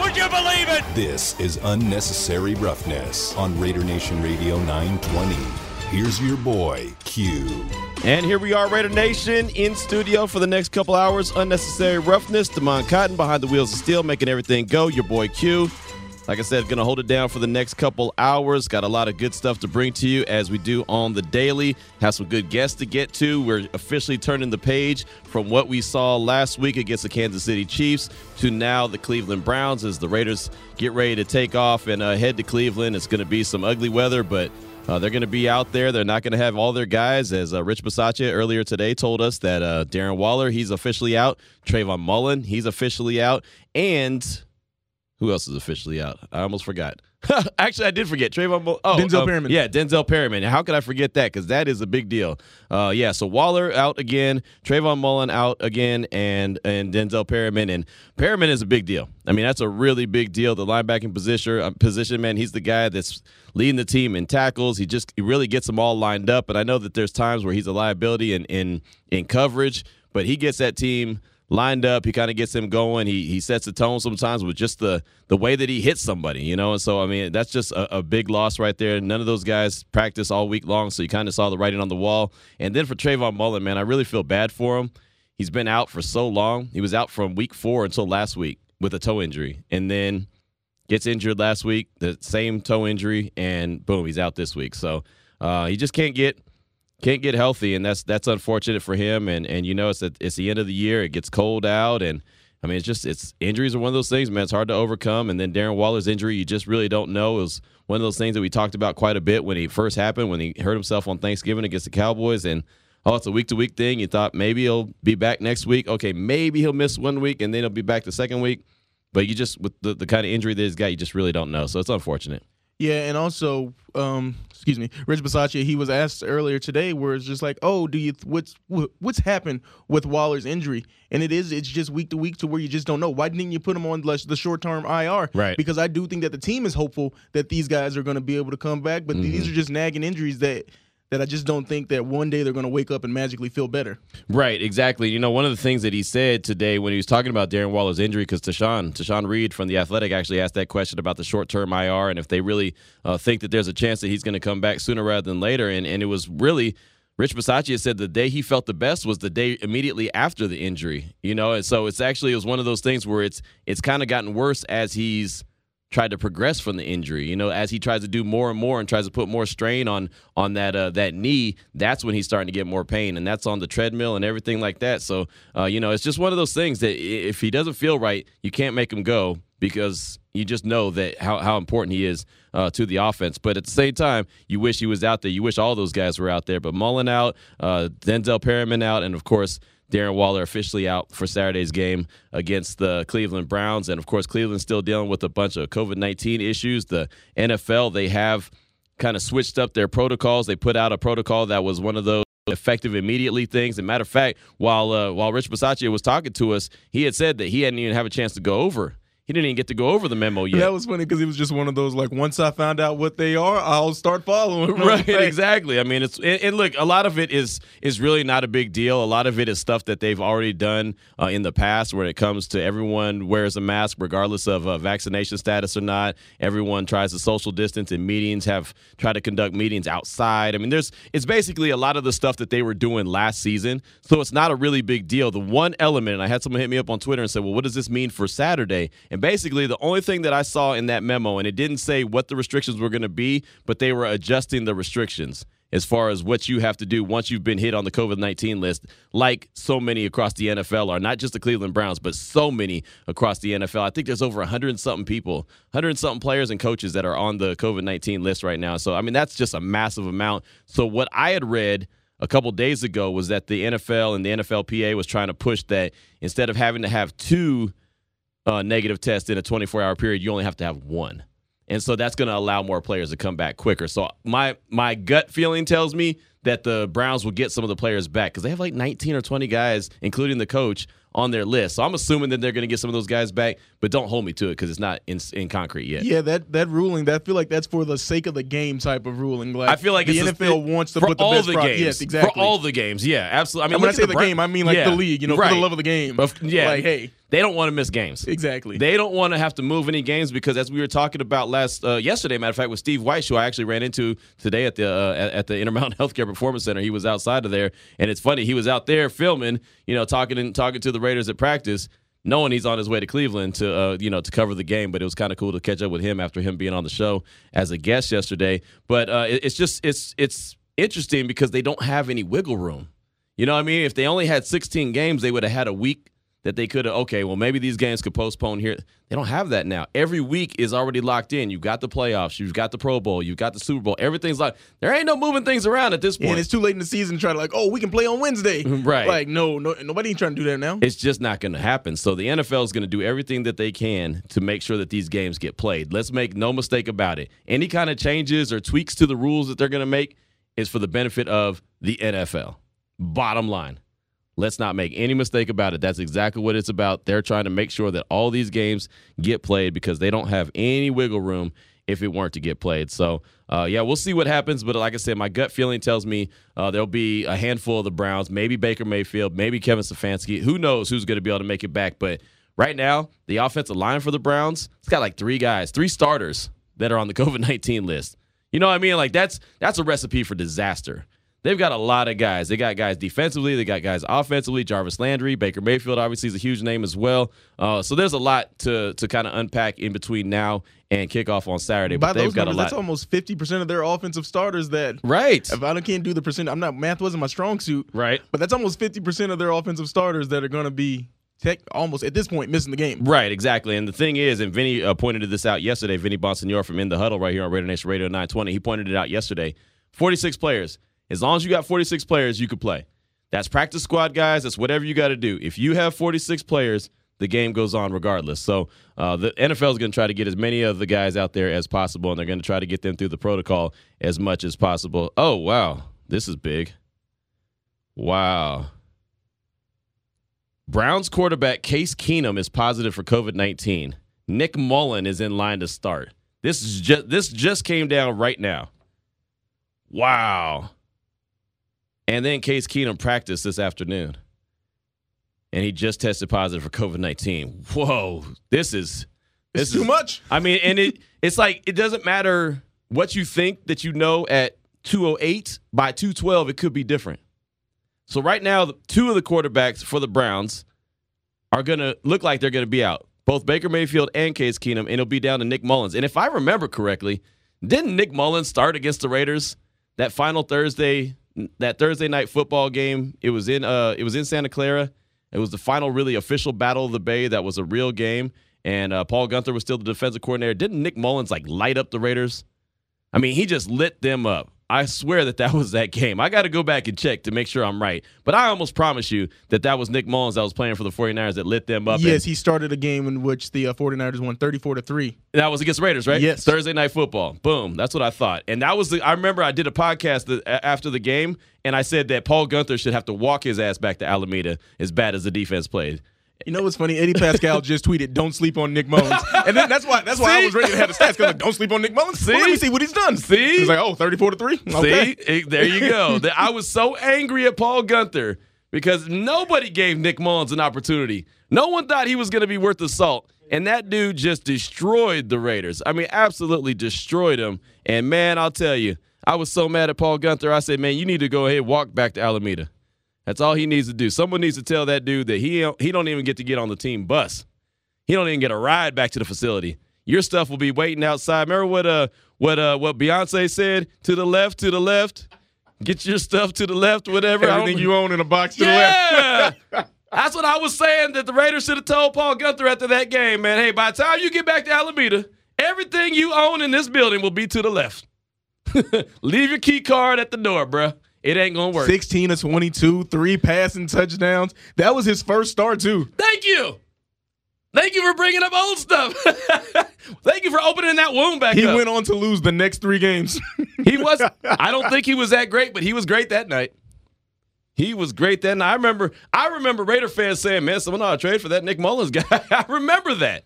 Would you believe it? This is unnecessary roughness on Raider Nation Radio 920. Here's your boy, Q. And here we are, Raider Nation, in studio for the next couple hours. Unnecessary roughness. Damon Cotton behind the wheels of steel, making everything go. Your boy Q. Like I said, going to hold it down for the next couple hours. Got a lot of good stuff to bring to you as we do on the daily. Have some good guests to get to. We're officially turning the page from what we saw last week against the Kansas City Chiefs to now the Cleveland Browns as the Raiders get ready to take off and uh, head to Cleveland. It's going to be some ugly weather, but uh, they're going to be out there. They're not going to have all their guys, as uh, Rich Bisaccia earlier today told us that uh, Darren Waller he's officially out. Trayvon Mullen he's officially out, and who else is officially out? I almost forgot. Actually, I did forget Trayvon. Mullen. Oh, Denzel um, Perryman. Yeah, Denzel Perryman. How could I forget that? Because that is a big deal. Uh, yeah. So Waller out again, Trayvon Mullen out again, and and Denzel Perryman. And Perryman is a big deal. I mean, that's a really big deal. The linebacking position, uh, position man. He's the guy that's leading the team in tackles. He just he really gets them all lined up. And I know that there's times where he's a liability in in in coverage, but he gets that team lined up. He kind of gets him going. He he sets the tone sometimes with just the the way that he hits somebody, you know. And so I mean that's just a, a big loss right there. None of those guys practice all week long, so you kind of saw the writing on the wall. And then for Trayvon Mullen, man, I really feel bad for him. He's been out for so long. He was out from week four until last week with a toe injury, and then gets injured last week, the same toe injury, and boom, he's out this week. So uh, he just can't get can't get healthy, and that's that's unfortunate for him. And and you know it's it's the end of the year. It gets cold out, and I mean it's just it's injuries are one of those things, man. It's hard to overcome. And then Darren Waller's injury, you just really don't know. It was one of those things that we talked about quite a bit when he first happened, when he hurt himself on Thanksgiving against the Cowboys, and oh, it's a week to week thing. You thought maybe he'll be back next week. Okay, maybe he'll miss one week, and then he'll be back the second week. But you just with the, the kind of injury that he's got, you just really don't know. So it's unfortunate. Yeah, and also, um, excuse me, Rich Bisaccia. He was asked earlier today, where it's just like, oh, do you what's what's happened with Waller's injury? And it is, it's just week to week to where you just don't know. Why didn't you put him on the short term IR? Right. Because I do think that the team is hopeful that these guys are going to be able to come back, but Mm-hmm. these are just nagging injuries that that I just don't think that one day they're going to wake up and magically feel better. Right, exactly. You know, one of the things that he said today when he was talking about Darren Waller's injury, because Tashan, Tashan Reed from the Athletic actually asked that question about the short-term IR and if they really uh, think that there's a chance that he's going to come back sooner rather than later. And and it was really Rich Bisaccia said the day he felt the best was the day immediately after the injury. You know, and so it's actually it was one of those things where it's it's kind of gotten worse as he's tried to progress from the injury. You know, as he tries to do more and more and tries to put more strain on on that uh, that knee, that's when he's starting to get more pain, and that's on the treadmill and everything like that. So, uh, you know, it's just one of those things that if he doesn't feel right, you can't make him go because you just know that how, how important he is uh, to the offense. But at the same time, you wish he was out there. You wish all those guys were out there. But Mullen out, uh, Denzel Perryman out, and of course. Darren Waller officially out for Saturday's game against the Cleveland Browns. And of course, Cleveland's still dealing with a bunch of COVID 19 issues. The NFL, they have kind of switched up their protocols. They put out a protocol that was one of those effective immediately things. And matter of fact, while uh, while Rich Bisaccia was talking to us, he had said that he hadn't even have a chance to go over. He didn't even get to go over the memo yet. That was funny because he was just one of those like once I found out what they are, I'll start following. right exactly. I mean it's and, and look a lot of it is is really not a big deal. A lot of it is stuff that they've already done uh, in the past when it comes to everyone wears a mask regardless of uh, vaccination status or not. Everyone tries to social distance in meetings have tried to conduct meetings outside. I mean there's it's basically a lot of the stuff that they were doing last season. So it's not a really big deal. The one element and i had someone hit me up on twitter and said well what does this mean for saturday? And basically the only thing that i saw in that memo and it didn't say what the restrictions were going to be but they were adjusting the restrictions as far as what you have to do once you've been hit on the COVID 19 list, like so many across the NFL are, not just the Cleveland Browns, but so many across the NFL. I think there's over 100 and something people, 100 and something players and coaches that are on the COVID 19 list right now. So, I mean, that's just a massive amount. So, what I had read a couple days ago was that the NFL and the NFLPA was trying to push that instead of having to have two uh, negative test in a 24 hour period, you only have to have one. and so that's going to allow more players to come back quicker. So my my gut feeling tells me that the Browns will get some of the players back because they have like 19 or 20 guys, including the coach, on their list. So I'm assuming that they're going to get some of those guys back, but don't hold me to it because it's not in, in concrete yet. Yeah, that that ruling, that I feel like that's for the sake of the game type of ruling. Like I feel like the it's NFL a, wants to put the all the pro- games. Yes, exactly. For all the games, yeah, absolutely. I mean, when I say the, Bra- game, I mean like yeah, the league. You know, right. for the love of the game. Of- yeah, like hey, they don't want to miss games. exactly. They don't want to have to move any games because, as we were talking about last uh, yesterday, matter of fact, with Steve Weiss, who I actually ran into today at the uh, at, at the Intermountain Healthcare Performance Center. He was outside of there, and it's funny. He was out there filming, you know, talking and talking to the Raiders at practice, knowing he's on his way to Cleveland to uh, you know to cover the game. But it was kind of cool to catch up with him after him being on the show as a guest yesterday. But uh, it- it's just it's it's interesting because they don't have any wiggle room. You know what I mean? If they only had 16 games, they would have had a week that they could have, okay, well, maybe these games could postpone here. They don't have that now. Every week is already locked in. You've got the playoffs, you've got the Pro Bowl, you've got the Super Bowl. Everything's like, there ain't no moving things around at this point. and it's too late in the season to try to like, oh, we can play on Wednesday. Right. Like, no, no, nobody ain't trying to do that now. it's just not going to happen. So the NFL is going to do everything that they can to make sure that these games get played. Let's make no mistake about it. Any kind of changes or tweaks to the rules that they're going to make is for the benefit of the NFL. Bottom line. Let's not make any mistake about it. That's exactly what it's about. They're trying to make sure that all these games get played because they don't have any wiggle room if it weren't to get played. So, uh, yeah, we'll see what happens. But like I said, my gut feeling tells me uh, there'll be a handful of the Browns, maybe Baker Mayfield, maybe Kevin Stefanski. Who knows who's going to be able to make it back? But right now, the offensive line for the Browns, it's got like three guys, three starters that are on the COVID nineteen list. You know what I mean? Like that's that's a recipe for disaster. They've got a lot of guys. They got guys defensively. They got guys offensively. Jarvis Landry, Baker Mayfield, obviously is a huge name as well. Uh, so there's a lot to to kind of unpack in between now and kickoff on Saturday. By But they've those got numbers, a lot. that's almost fifty percent of their offensive starters. That right. if I can't do the percent, I'm not math wasn't my strong suit. Right. But that's almost fifty percent of their offensive starters that are going to be tech almost at this point missing the game. Right, exactly. And the thing is, and Vinny uh, pointed this out yesterday, Vinny Bonsignore from In the Huddle right here on Raider Nation Radio 920, he pointed it out yesterday. 46 players. As long as you got 46 players, you could play. That's practice squad guys. That's whatever you got to do. If you have 46 players, the game goes on regardless. So uh, the NFL is going to try to get as many of the guys out there as possible, and they're going to try to get them through the protocol as much as possible. Oh, wow. This is big. Wow. Browns quarterback Case Keenum is positive for COVID 19. Nick Mullen is in line to start. This is just this just came down right now. Wow. And then Case Keenum practiced this afternoon. And he just tested positive for COVID 19. Whoa. This is It's this too is- much. I mean, and it it's like it doesn't matter what you think that you know at 208 by 212 it could be different. So right now, two of the quarterbacks for the Browns are going to look like they're going to be out. Both Baker Mayfield and Case Keenum, and it'll be down to Nick Mullens. And if I remember correctly, didn't Nick Mullens start against the Raiders that final Thursday that Thursday night football game? It was in uh it was in Santa Clara. It was the final really official battle of the Bay that was a real game. And uh, Paul Guenther was still the defensive coordinator. Didn't Nick Mullens like light up the Raiders? I mean, he just lit them up. I swear that that was that game. I got to go back and check to make sure I'm right. But I almost promise you that that was Nick Mullens that was playing for the 49ers that lit them up. Yes, he started a game in which the uh, 49ers won 34 to 3. that was against Raiders, right? Yes. Thursday night football. Boom. That's what I thought. And that was the. I remember I did a podcast a- after the game, and I said that Paul Guenther should have to walk his ass back to Alameda as bad as the defense played. You know what's funny? Eddie Paskal just tweeted, "Don't sleep on Nick Mullens," and then that's why that's why I was ready to have the stats. Cause like, don't sleep on Nick Mullens. Well, let me see what he's done. See? he's like, oh, 34 to three. Okay. See, It- there you go. I was so angry at Paul Guenther because nobody gave Nick Mullens an opportunity. No one thought he was going to be worth the salt. And that dude just destroyed the Raiders. I mean, absolutely destroyed them. And man, I'll tell you, I was so mad at Paul Guenther. I said, man, you need to go ahead walk back to Alameda. That's all he needs to do. Someone needs to tell that dude that he he don't even get to get on the team bus. He don't even get a ride back to the facility. Your stuff will be waiting outside. Remember what uh what uh what Beyonce said? To the left, to the left. Get your stuff to the left, whatever. Everything you own in a box to the left. yeah. That's what I was saying that the Raiders should have told Paul Guenther after that game, man. Hey, by the time you get back to Alameda, everything you own in this building will be to the left. Leave your key card at the door, bruh. It ain't gonna work. 16 to 22, three passing touchdowns. That was his first start too. Thank you. Thank you for bringing up old stuff. Thank you for opening that wound back up. He up. went on to lose the next three games. He was. I don't think he was that great, but he was great that night. He was great then. I remember. I remember Raider fans saying, "Man, someone ought to trade for that Nick Mullens guy." I remember that.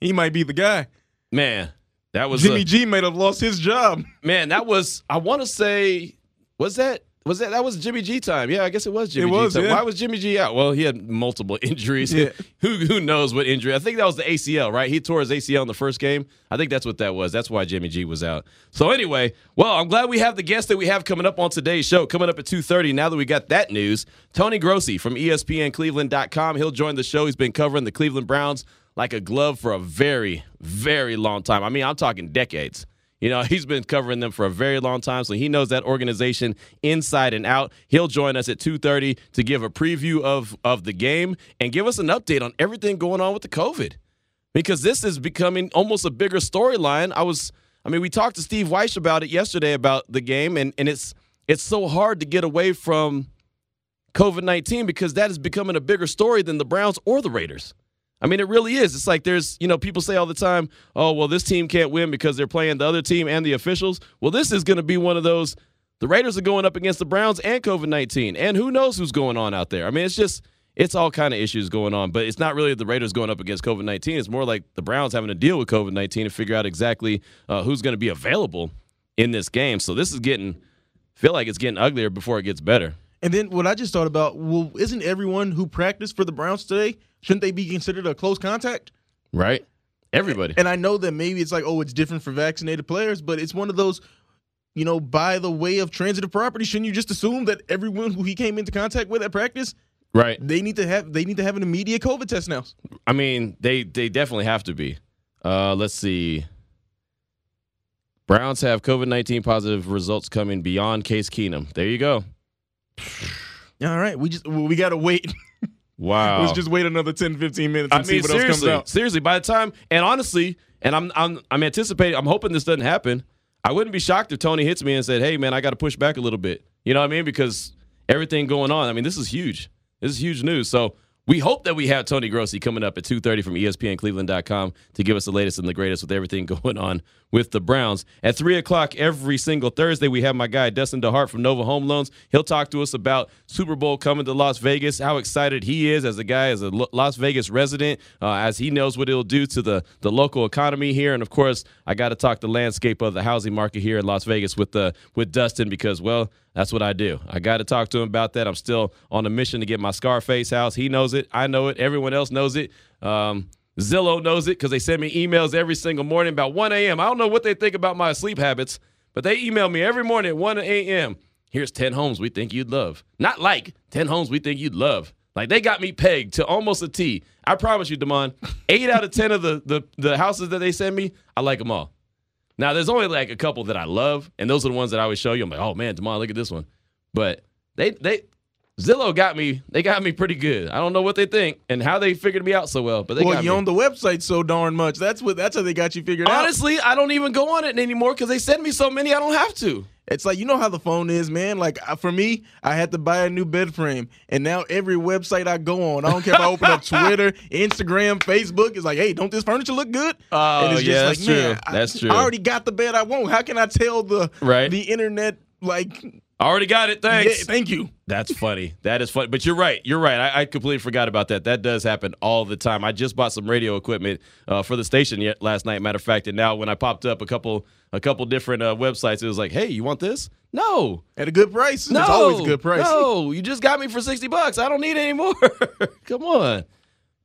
he might be the guy. Man, that was Jimmy a- G might have lost his job. man. That was. I want to say, was that was that that was Jimmy G time? Yeah, I guess it was Jimmy It was, G time. yeah. Why was Jimmy G out? Well, he had multiple injuries. Yeah. who who knows what injury? I think that was the ACL, right? He tore his ACL in the first game. I think that's what that was. That's why Jimmy G was out. So anyway, well, I'm glad we have the guest that we have coming up on today's show. Coming up at 2:30. Now that we got that news, Tony Grossi from ESPNCleveland.com. He'll join the show. He's been covering the Cleveland Browns like a glove for a very, very long time. I mean, I'm talking decades. You know, he's been covering them for a very long time, so he knows that organization inside and out. He'll join us at 2:30 to give a preview of of the game and give us an update on everything going on with the COVID. Because this is becoming almost a bigger storyline. I was I mean, we talked to Steve Weiss about it yesterday about the game and and it's it's so hard to get away from COVID-19 because that is becoming a bigger story than the Browns or the Raiders. I mean, it really is. It's like there's, you know, people say all the time, oh, well, this team can't win because they're playing the other team and the officials. Well, this is going to be one of those. The Raiders are going up against the Browns and COVID 19. And who knows who's going on out there? I mean, it's just, it's all kind of issues going on. But it's not really the Raiders going up against COVID 19. It's more like the Browns having to deal with COVID 19 and figure out exactly uh, who's going to be available in this game. So this is getting, feel like it's getting uglier before it gets better. And then what I just thought about, well, isn't everyone who practiced for the Browns today, shouldn't they be considered a close contact? Right? Everybody. And I know that maybe it's like, oh, it's different for vaccinated players, but it's one of those, you know, by the way of transitive property, shouldn't you just assume that everyone who he came into contact with at practice, Right. they need to have they need to have an immediate COVID test now? I mean, they they definitely have to be. Uh, let's see. Browns have COVID nineteen positive results coming beyond Case Keenum. There you go. All right, we just we got to wait. Wow. Let's just wait another 10, 15 minutes I and mean, see what else comes out. seriously. By the time, and honestly, and I'm I'm I'm anticipating. I'm hoping this doesn't happen. I wouldn't be shocked if Tony hits me and said, "Hey, man, I got to push back a little bit." You know what I mean? Because everything going on. I mean, this is huge. This is huge news. So we hope that we have Tony Grossi coming up at 2.30 from ESPNCleveland.com to give us the latest and the greatest with everything going on with the Browns. At 3 o'clock every single Thursday, we have my guy, Dustin DeHart from Nova Home Loans. He'll talk to us about Super Bowl coming to Las Vegas, how excited he is as a guy, as a Las Vegas resident, uh, as he knows what it'll do to the, the local economy here. And, of course, I got to talk the landscape of the housing market here in Las Vegas with, the, with Dustin because, well, that's what I do. I got to talk to him about that. I'm still on a mission to get my Scarface house. He knows it. I know it. Everyone else knows it. Um, Zillow knows it because they send me emails every single morning about 1 a.m. I don't know what they think about my sleep habits, but they email me every morning at 1 a.m. Here's 10 homes we think you'd love. Not like 10 homes we think you'd love. Like they got me pegged to almost a T. I promise you, Damon, eight out of 10 of the, the, the houses that they send me, I like them all. Now, there's only like a couple that I love, and those are the ones that I always show you. I'm like, oh man, Damon, look at this one. But they they Zillow got me. They got me pretty good. I don't know what they think and how they figured me out so well, but they Well, you me. own the website so darn much. That's what that's how they got you figured out. Honestly, I don't even go on it anymore because they send me so many. I don't have to. It's like you know how the phone is, man. Like for me, I had to buy a new bed frame, and now every website I go on, I don't care if I open up Twitter, Instagram, Facebook, it's like, hey, don't this furniture look good? Oh, and it's yeah, that's man, true. I- That's true. I already got the bed I want. How can I tell the Right. the internet like? I already got it. Yeah, Thanks. thank you. That's funny. That is funny. But you're right. You're right. I, I completely forgot about that. That does happen all the time. I just bought some radio equipment uh, for the station yet last night. Matter of fact, and now when I popped up a couple a couple different uh, websites, it was like, hey, you want this? No. At a good price. No, it's always a good price. No, you just got me for sixty bucks. I don't need any more. Come on.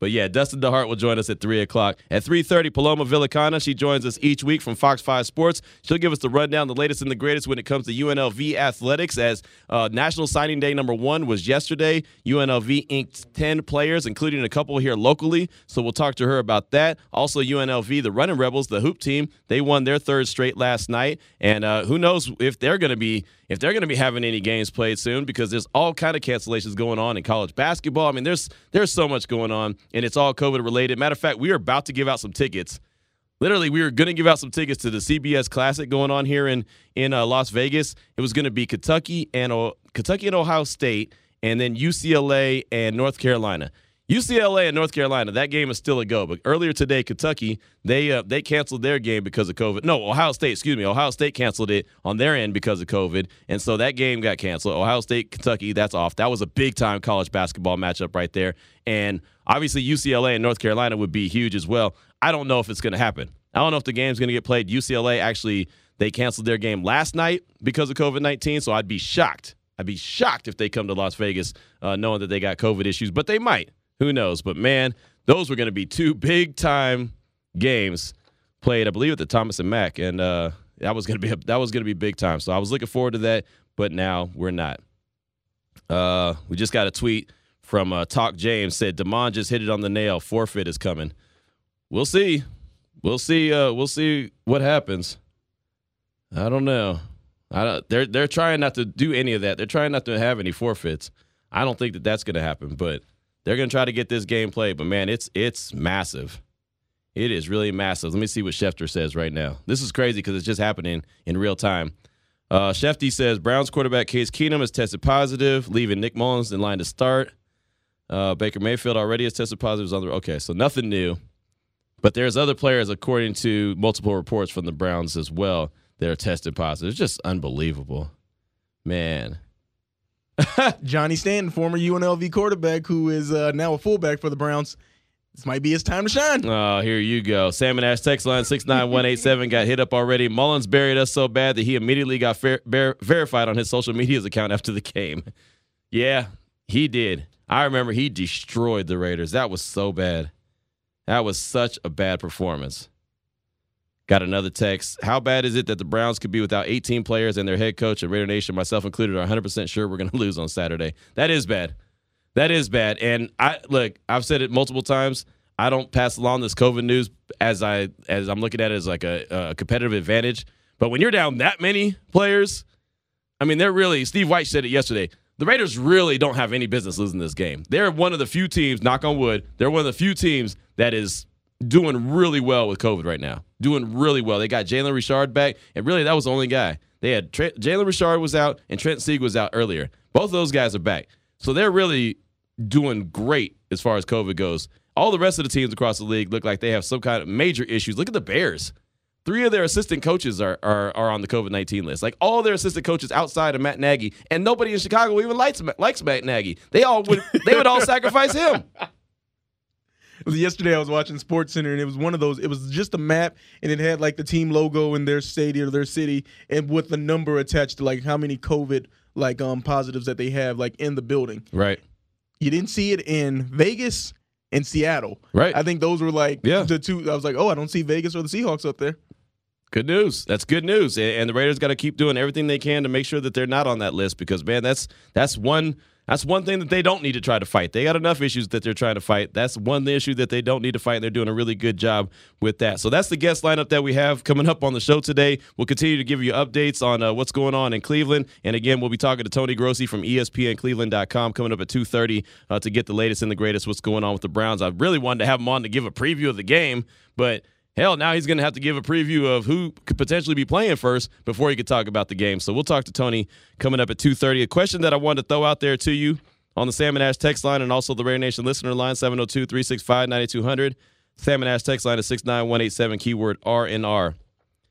But yeah, Dustin DeHart will join us at three o'clock. At three thirty, Paloma Villicana. She joins us each week from Fox Five Sports. She'll give us the rundown, the latest and the greatest when it comes to UNLV athletics. As uh, National Signing Day number one was yesterday, UNLV inked ten players, including a couple here locally. So we'll talk to her about that. Also, UNLV, the Running Rebels, the hoop team, they won their third straight last night, and uh, who knows if they're going to be if they're going to be having any games played soon because there's all kind of cancellations going on in college basketball. I mean, there's there's so much going on, and it's all COVID related. Matter of fact, we are about to give out some tickets. Literally, we were going to give out some tickets to the CBS Classic going on here in in uh, Las Vegas. It was going to be Kentucky and uh, Kentucky and Ohio State, and then UCLA and North Carolina. UCLA and North Carolina, that game is still a go. But earlier today, Kentucky, they uh, they canceled their game because of COVID. No, Ohio State, excuse me, Ohio State canceled it on their end because of COVID, and so that game got canceled. Ohio State, Kentucky, that's off. That was a big time college basketball matchup right there, and obviously UCLA and North Carolina would be huge as well. I don't know if it's going to happen. I don't know if the game's going to get played. UCLA actually they canceled their game last night because of COVID nineteen, so I'd be shocked. I'd be shocked if they come to Las Vegas uh, knowing that they got COVID issues, but they might. Who knows? But man, those were going to be two big time games played, I believe, at the Thomas and Mack, and uh, that was going to be that was going to be big time. So I was looking forward to that, but now we're not. Uh, we just got a tweet from uh, Talk James said Demond just hit it on the nail. Forfeit is coming. We'll see. We'll see. Uh, we'll see what happens. I don't know. I don't, they're they're trying not to do any of that. They're trying not to have any forfeits. I don't think that that's going to happen, but they're going to try to get this game played. But man, it's it's massive. It is really massive. Let me see what Schefter says right now. This is crazy because it's just happening in real time. Uh, Schefty says Browns quarterback Case Keenum has tested positive, leaving Nick Mullens in line to start. Uh, Baker Mayfield already has tested positive. On the, okay, so nothing new. But there's other players, according to multiple reports from the Browns as well, that are tested positive. It's just unbelievable. Man. Johnny Stanton, former UNLV quarterback, who is uh, now a fullback for the Browns. This might be his time to shine. Oh, here you go. Salmon Ash text line 69187 got hit up already. Mullens buried us so bad that he immediately got ver- ver- verified on his social media's account after the game. Yeah, he did. I remember he destroyed the Raiders. That was so bad. That was such a bad performance. Got another text. How bad is it that the Browns could be without 18 players and their head coach and Raider Nation, myself included, are 100% sure we're going to lose on Saturday? That is bad. That is bad. And I look, I've said it multiple times. I don't pass along this COVID news as I as I'm looking at it as like a, a competitive advantage. But when you're down that many players, I mean, they're really. Steve White said it yesterday. The Raiders really don't have any business losing this game. They're one of the few teams, knock on wood, they're one of the few teams that is doing really well with COVID right now. Doing really well. They got Jalen Richard back, and really that was the only guy. They had Tra- Jalen Richard was out, and Trent Sieg was out earlier. Both of those guys are back, so they're really doing great as far as COVID goes. All the rest of the teams across the league look like they have some kind of major issues. Look at the Bears. Three of their assistant coaches are are, are on the COVID nineteen list. Like all their assistant coaches outside of Matt Nagy, and nobody in Chicago even likes likes Matt Nagy. They all would they would all sacrifice him. Yesterday I was watching Sports Center and it was one of those. It was just a map and it had like the team logo in their stadium or their city and with the number attached to like how many COVID like um positives that they have like in the building. Right. You didn't see it in Vegas and Seattle. Right. I think those were like Yeah. the two. I was like, oh, I don't see Vegas or the Seahawks up there. Good news. That's good news. And the Raiders got to keep doing everything they can to make sure that they're not on that list because man, that's that's one that's one thing that they don't need to try to fight. They got enough issues that they're trying to fight. That's one issue that they don't need to fight, and they're doing a really good job with that. So that's the guest lineup that we have coming up on the show today. We'll continue to give you updates on uh, what's going on in Cleveland, and again, we'll be talking to Tony Grossi from ESPNCleveland.com coming up at two thirty uh, to get the latest and the greatest. What's going on with the Browns? I really wanted to have him on to give a preview of the game, but Hell, now he's going to have to give a preview of who could potentially be playing first before he could talk about the game. So we'll talk to Tony coming up at 2.30. A question that I wanted to throw out there to you on the Salmon Ash text line and also the Raider Nation listener line, 702-365-9200. Salmon Ash text line is 69187, keyword RNR.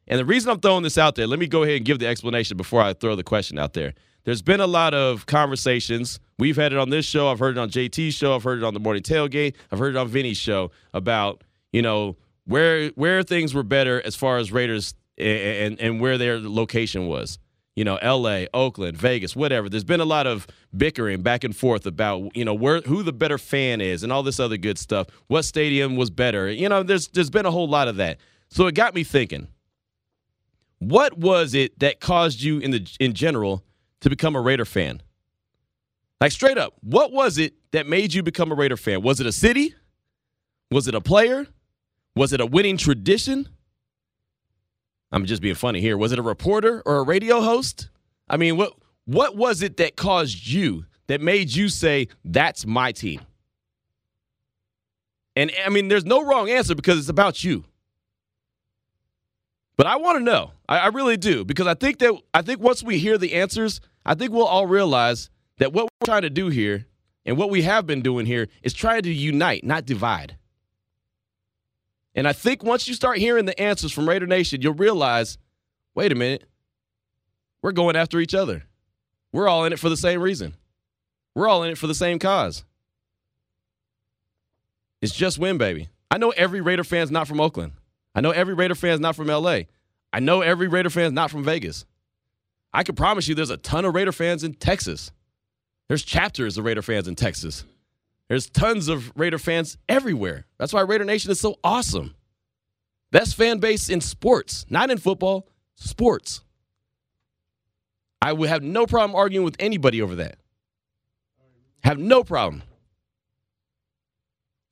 And the reason I'm throwing this out there, let me go ahead and give the explanation before I throw the question out there. There's been a lot of conversations. We've had it on this show. I've heard it on JT's show. I've heard it on the Morning Tailgate. I've heard it on Vinny's show about, you know, where where things were better as far as Raiders and and where their location was. You know, L.A., Oakland, Vegas, whatever. There's been a lot of bickering back and forth about you know where who the better fan is and all this other good stuff. What stadium was better? You know, there's there's been a whole lot of that. So it got me thinking. What was it that caused you in the in general to become a Raider fan? Like straight up, what was it that made you become a Raider fan? Was it a city? Was it a player? Was it a winning tradition? I'm just being funny here. Was it a reporter or a radio host? I mean, what what was it that caused you that made you say that's my team? And I mean, there's no wrong answer because it's about you. But I want to know. I, I really do because I think that I think once we hear the answers, I think we'll all realize that what we're trying to do here And what we have been doing here is trying to unite, not divide. And I think once you start hearing the answers from Raider Nation, you'll realize wait a minute, we're going after each other. We're all in it for the same reason. We're all in it for the same cause. It's just win, baby. I know every Raider fan's not from Oakland. I know every Raider fan's not from LA. I know every Raider fan's not from Vegas. I can promise you there's a ton of Raider fans in Texas. There's chapters of Raider fans in Texas. There's tons of Raider fans everywhere. That's why Raider Nation is so awesome. Best fan base in sports, not in football, sports. I would have no problem arguing with anybody over that. Have no problem.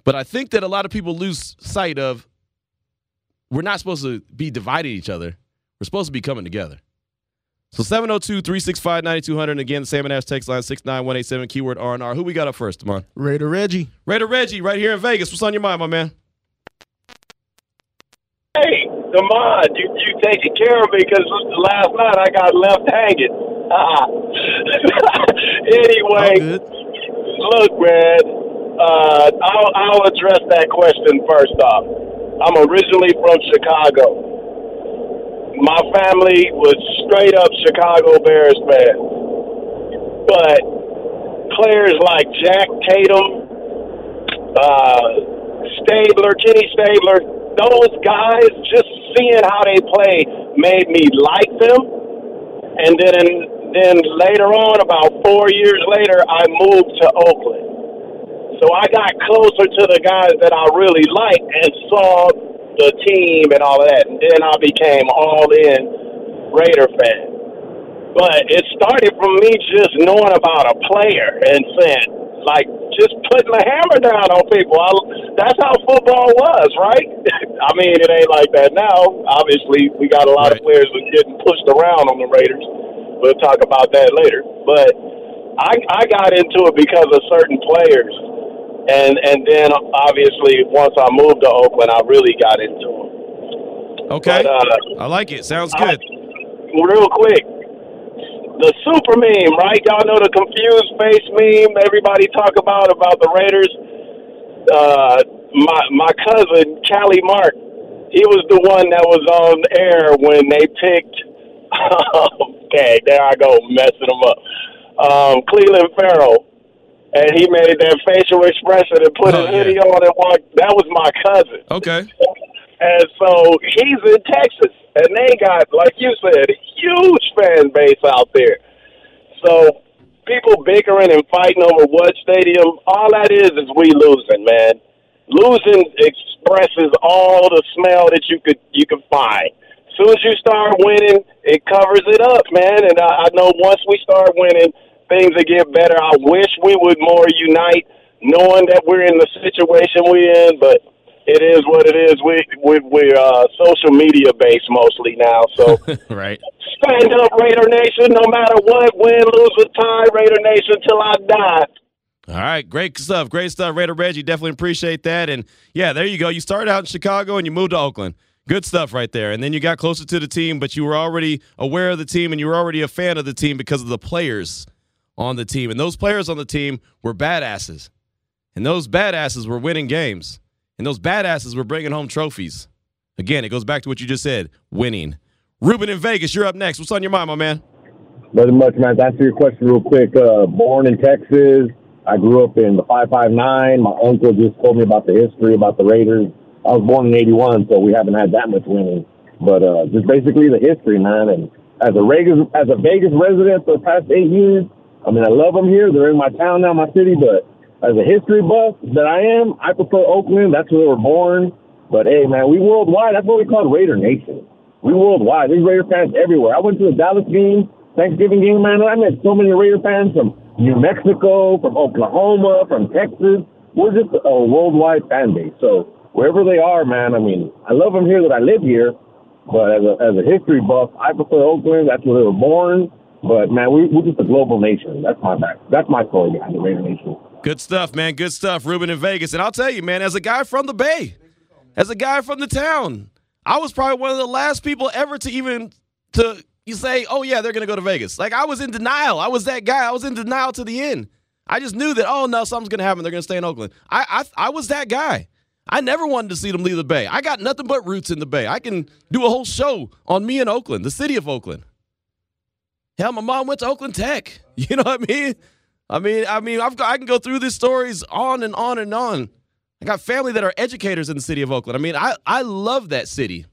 But I think that a lot of people lose sight of we're not supposed to be dividing each other. We're supposed to be coming together. So 702-365-9200. And again, the Salmon Ash text line 69187, keyword R&R. Who we got up first, Damon? Raider Reggie. Raider Reggie, right here in Vegas. What's on your mind, my man? Hey, Damon, you, you taking care of me because last night I got left hanging. anyway, look, man, uh, I'll, I'll address that question first off. I'm originally from Chicago. My family was straight up Chicago Bears fan. But players like Jack Tatum, uh, Stabler, Kenny Stabler, those guys, just seeing how they play made me like them. And then, then later on, about four years later, I moved to Oakland. So I got closer to the guys that I really liked and saw the team and all of that. And then I became all in Raider fan. But it started from me just knowing about a player and saying, like, just putting the hammer down on people. I, that's how football was, right? I mean, it ain't like that now. Obviously, we got a lot right. of players that getting pushed around on the Raiders. We'll talk about that later. But I, I got into it because of certain players and and then obviously once I moved to Oakland, I really got into them. Okay, but, uh, I like it. Sounds good. I, real quick, the super meme, right? Y'all know the confused face meme. Everybody talk about about the Raiders. Uh, my my cousin Callie Mark, he was the one that was on air when they picked. okay, there I go messing them up. Um, Clelin Ferrell and he made that facial expression and put oh, his hoodie yeah. on and walked. That was my cousin. Okay. And so he's in Texas, and they got, like you said, a huge fan base out there. So people bickering and fighting over what stadium, all that is is we losing, man. Losing expresses all the smell that you could you could find. As soon as you start winning, it covers it up, man. And I, I know once we start winning, things will get better. I wish we would more unite, knowing that we're in the situation we're in, but it is what it is. We, we we're uh, social media based mostly now, so right. Stand up, Raider Nation. No matter what, win, lose, or tie, Raider Nation till I die. All right, great stuff, great stuff, Raider Reggie. Definitely appreciate that. And yeah, there you go. You started out in Chicago and you moved to Oakland. Good stuff right there. And then you got closer to the team, but you were already aware of the team and you were already a fan of the team because of the players on the team. And those players on the team were badasses. And those badasses were winning games. And those badasses were bringing home trophies. Again, it goes back to what you just said winning. Ruben in Vegas, you're up next. What's on your mind, my man? Nothing much, man. To answer your question real quick, uh, born in Texas. I grew up in the 559. My uncle just told me about the history about the Raiders. I was born in 81, so we haven't had that much winning. But uh, just basically the history, man. And as a Vegas, as a Vegas resident for the past eight years, I mean, I love them here. They're in my town now, my city, but as a history buff that I am, I prefer Oakland. That's where we were born. But hey, man, we worldwide. That's what we call Raider Nation. We worldwide. There's Raider fans everywhere. I went to a Dallas game, Thanksgiving game, man. I met so many Raider fans from New Mexico, from Oklahoma, from Texas. We're just a worldwide fan base. So wherever they are, man, I mean, I love them here that I live here. But as a, as a history buff, I prefer Oakland. That's where they were born. But man, we, we're just a global nation. That's my back. That's my story behind the Raider Nation. Good stuff, man. Good stuff, Ruben in Vegas. And I'll tell you, man, as a guy from the Bay, as a guy from the town, I was probably one of the last people ever to even to you say, oh yeah, they're gonna go to Vegas. Like I was in denial. I was that guy. I was in denial to the end. I just knew that oh no, something's gonna happen. They're gonna stay in Oakland. I I, I was that guy. I never wanted to see them leave the Bay. I got nothing but roots in the Bay. I can do a whole show on me in Oakland, the city of Oakland. Hell, my mom went to Oakland Tech. You know what I mean? I mean, I mean, I've I can go through these stories on and on and on. I got family that are educators in the city of Oakland. I mean, I, I love that city.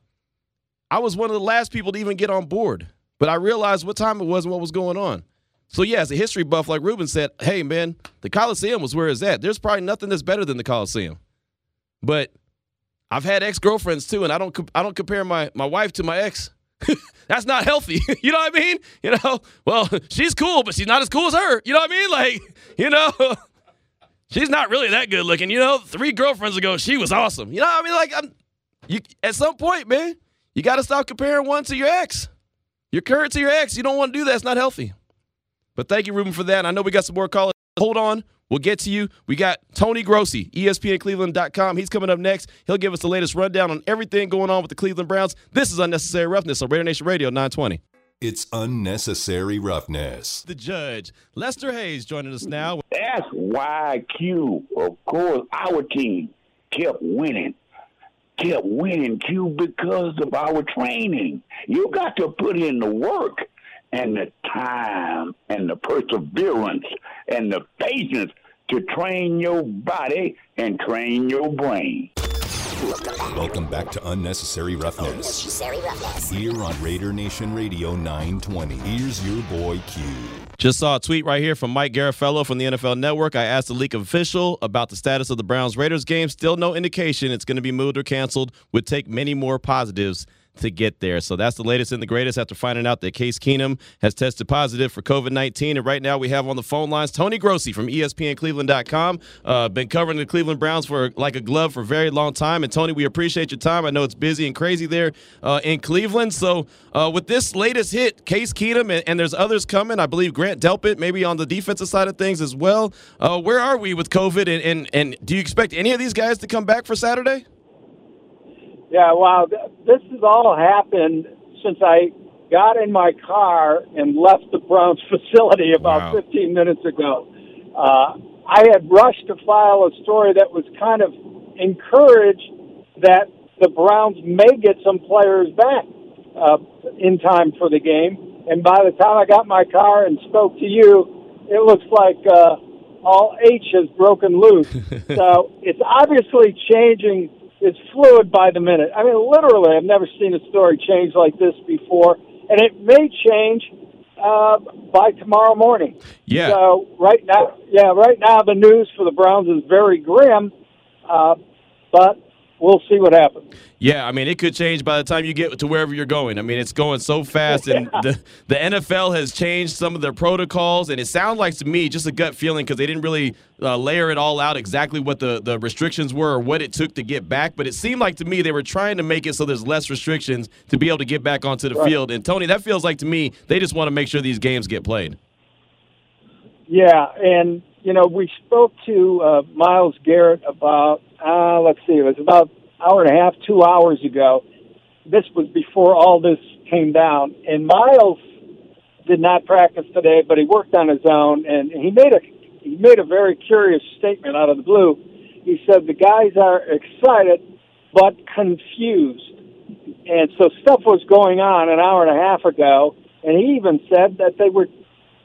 I was one of the last people to even get on board, but I realized what time it was and what was going on. So yeah, as a history buff, like Ruben said, hey man, the Coliseum was where it's at. There's probably nothing that's better than the Coliseum. But I've had ex girlfriends too, and I don't I don't compare my my wife to my ex. That's not healthy. you know what I mean? You know, well, she's cool, but she's not as cool as her. You know what I mean? Like, you know, she's not really that good looking. You know, three girlfriends ago, she was awesome. You know what I mean? Like, I'm, you at some point, man, you got to stop comparing one to your ex. Your current to your ex. You don't want to do that. It's not healthy. But thank you, Ruben, for that. I know we got some more callers. Hold on. We'll get to you. We got Tony Grossi, ESPNCleveland.com. He's coming up next. He'll give us the latest rundown on everything going on with the Cleveland Browns. This is Unnecessary Roughness on Raider Nation Radio 920. It's Unnecessary Roughness. The judge, Lester Hayes, joining us now. That's why Q, of course, our team kept winning. Kept winning, Q, because of our training. You got to put in the work and the time and the perseverance and the patience to train your body and train your brain. Welcome back to Unnecessary Roughness. Unnecessary Roughness. Here on Raider Nation Radio 920. Here's your boy Q. Just saw a tweet right here from Mike Garafolo from the NFL Network. I asked the league official about the status of the Browns Raiders game. Still no indication it's going to be moved or canceled. Would take many more positives to get there. So that's the latest and the greatest after finding out that Case Keenum has tested positive for COVID 19. And right now we have on the phone lines Tony Grossi from ESPNCleveland.com. Uh, been covering the Cleveland Browns for like a glove for a very long time. And Tony, we appreciate your time. I know it's busy and crazy there uh, in Cleveland. So uh, with this latest hit, Case Keenum, and, and, there's others coming, I believe Grant Delpit, maybe on the defensive side of things as well. Uh, where are we with COVID? And, and, and do you expect any of these guys to come back for Saturday? Yeah, wow. This has all happened since I got in my car and left the Browns facility about wow. 15 minutes ago. Uh, I had rushed to file a story that was kind of encouraged that the Browns may get some players back uh, in time for the game. And by the time I got my car and spoke to you, it looks like uh, all H has broken loose. so it's obviously changing it's fluid by the minute. I mean, literally, I've never seen a story change like this before, and it may change uh, by tomorrow morning. Yeah. So right now, yeah, right now the news for the Browns is very grim, uh, but we'll see what happens. Yeah, I mean, it could change by the time you get to wherever you're going. I mean, it's going so fast, and the, the NFL has changed some of their protocols, and it sounds like to me just a gut feeling because they didn't really uh, layer it all out exactly what the, the restrictions were or what it took to get back. But it seemed like to me they were trying to make it so there's less restrictions to be able to get back onto the right. field. And Tony, that feels like to me they just want to make sure these games get played. Yeah, and you know we spoke to uh, Myles Garrett about uh, let's see, it was about hour and a half, two hours ago. This was before all this came down. And Myles did not practice today, but he worked on his own, and he made a he made a very curious statement out of the blue. He said the guys are excited but confused, and so stuff was going on an hour and a half ago. And he even said that they were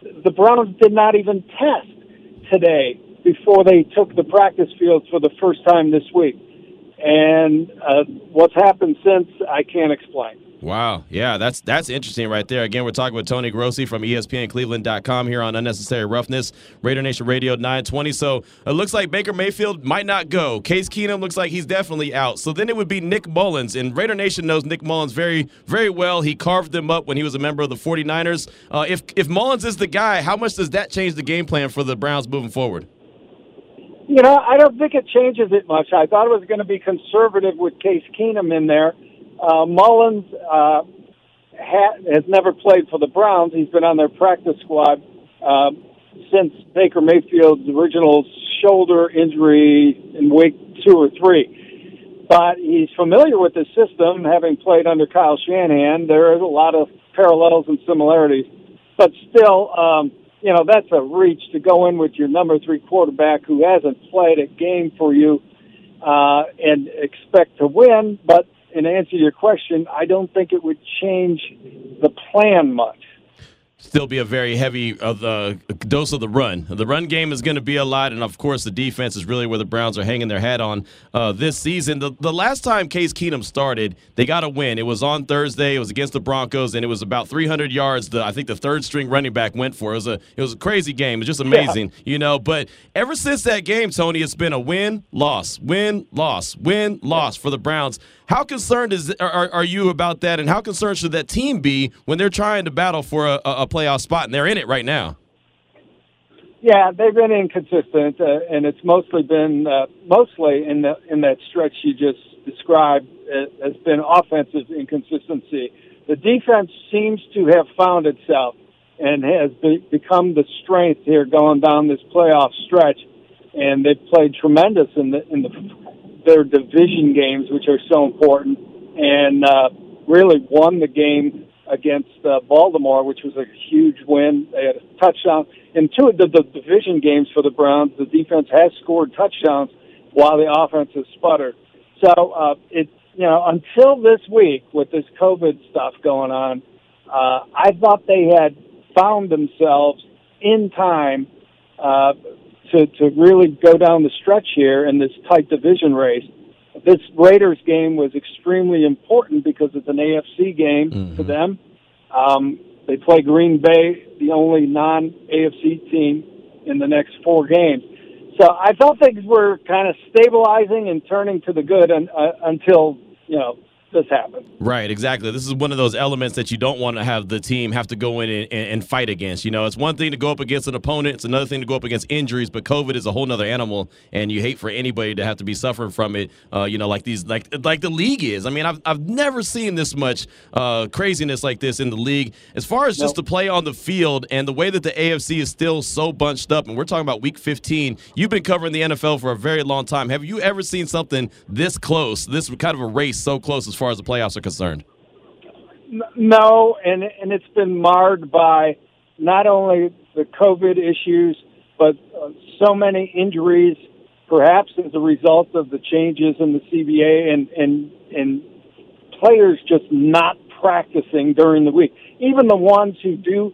the Browns did not even test today before they took the practice fields for the first time this week and uh, what's happened since I can't explain. Wow. Yeah, that's that's interesting right there. Again, we're talking with Tony Grossi from ESPNCleveland.com here on Unnecessary Roughness, Raider Nation Radio 920. So it looks like Baker Mayfield might not go. Case Keenum looks like he's definitely out. So then it would be Nick Mullens, And Raider Nation knows Nick Mullens very, very well. He carved them up when he was a member of the 49ers. Uh, if, if Mullens is the guy, how much does that change the game plan for the Browns moving forward? You know, I don't think it changes it much. I thought it was going to be conservative with Case Keenum in there. Uh, Mullens uh, ha- has never played for the Browns. He's been on their practice squad uh, since Baker Mayfield's original shoulder injury in week two or three. But he's familiar with the system, having played under Kyle Shanahan. There is a lot of parallels and similarities. But still, um, you know, that's a reach to go in with your number three quarterback who hasn't played a game for you uh, and expect to win. But in answer to your question, I don't think it would change the plan much still be a very heavy of the dose of the run. The run game is going to be a lot, and of course, the defense is really where the Browns are hanging their hat on uh, this season. The, the last time Case Keenum started, they got a win. It was on Thursday. It was against the Broncos, and it was about 300 yards. The, I think the third string running back went for. It was a it was a crazy game. It's just amazing, yeah. you know. But ever since that game, Tony, it's been a win, loss, win, loss, win, loss for the Browns. How concerned is are, are you about that, and how concerned should that team be when they're trying to battle for a, a playoff spot and they're in it right now? Yeah, they've been inconsistent, uh, and it's mostly been uh, mostly in the in that stretch you just described uh, has been offensive inconsistency. The defense seems to have found itself and has be, become the strength here going down this playoff stretch, and they've played tremendous in the in the their division games, which are so important, and uh, really won the game against uh, Baltimore, which was a huge win. They had a touchdown. In two of the, the division games for the Browns, the defense has scored touchdowns while the offense has sputtered. So uh, it, you know, until this week with this COVID stuff going on, uh, I thought they had found themselves in time uh, to, to really go down the stretch here in this tight division race. This Raiders game was extremely important because it's an AFC game mm-hmm. for them. Um, they play Green Bay, the only non AFC team in the next four games. So I felt things were kind of stabilizing and turning to the good un, uh, until you know this happen. Right, exactly. This is one of those elements that you don't want to have the team have to go in and, and, fight against. You know, it's one thing to go up against an opponent, it's another thing to go up against injuries, but COVID is a whole other animal, and you hate for anybody to have to be suffering from it. Uh, you know, like these, like like the league is. I mean, I've I've never seen this much uh, craziness like this in the league. As far as just nope. to play on the field and the way that the AFC is still so bunched up, and we're talking about Week 15. You've been covering the NFL for a very long time. Have you ever seen something this close, this kind of a race so close as far as the playoffs are concerned? No, and and it's been marred by not only the COVID issues, but uh, so many injuries, perhaps as a result of the changes in the CBA and and and players just not practicing during the week. Even the ones who do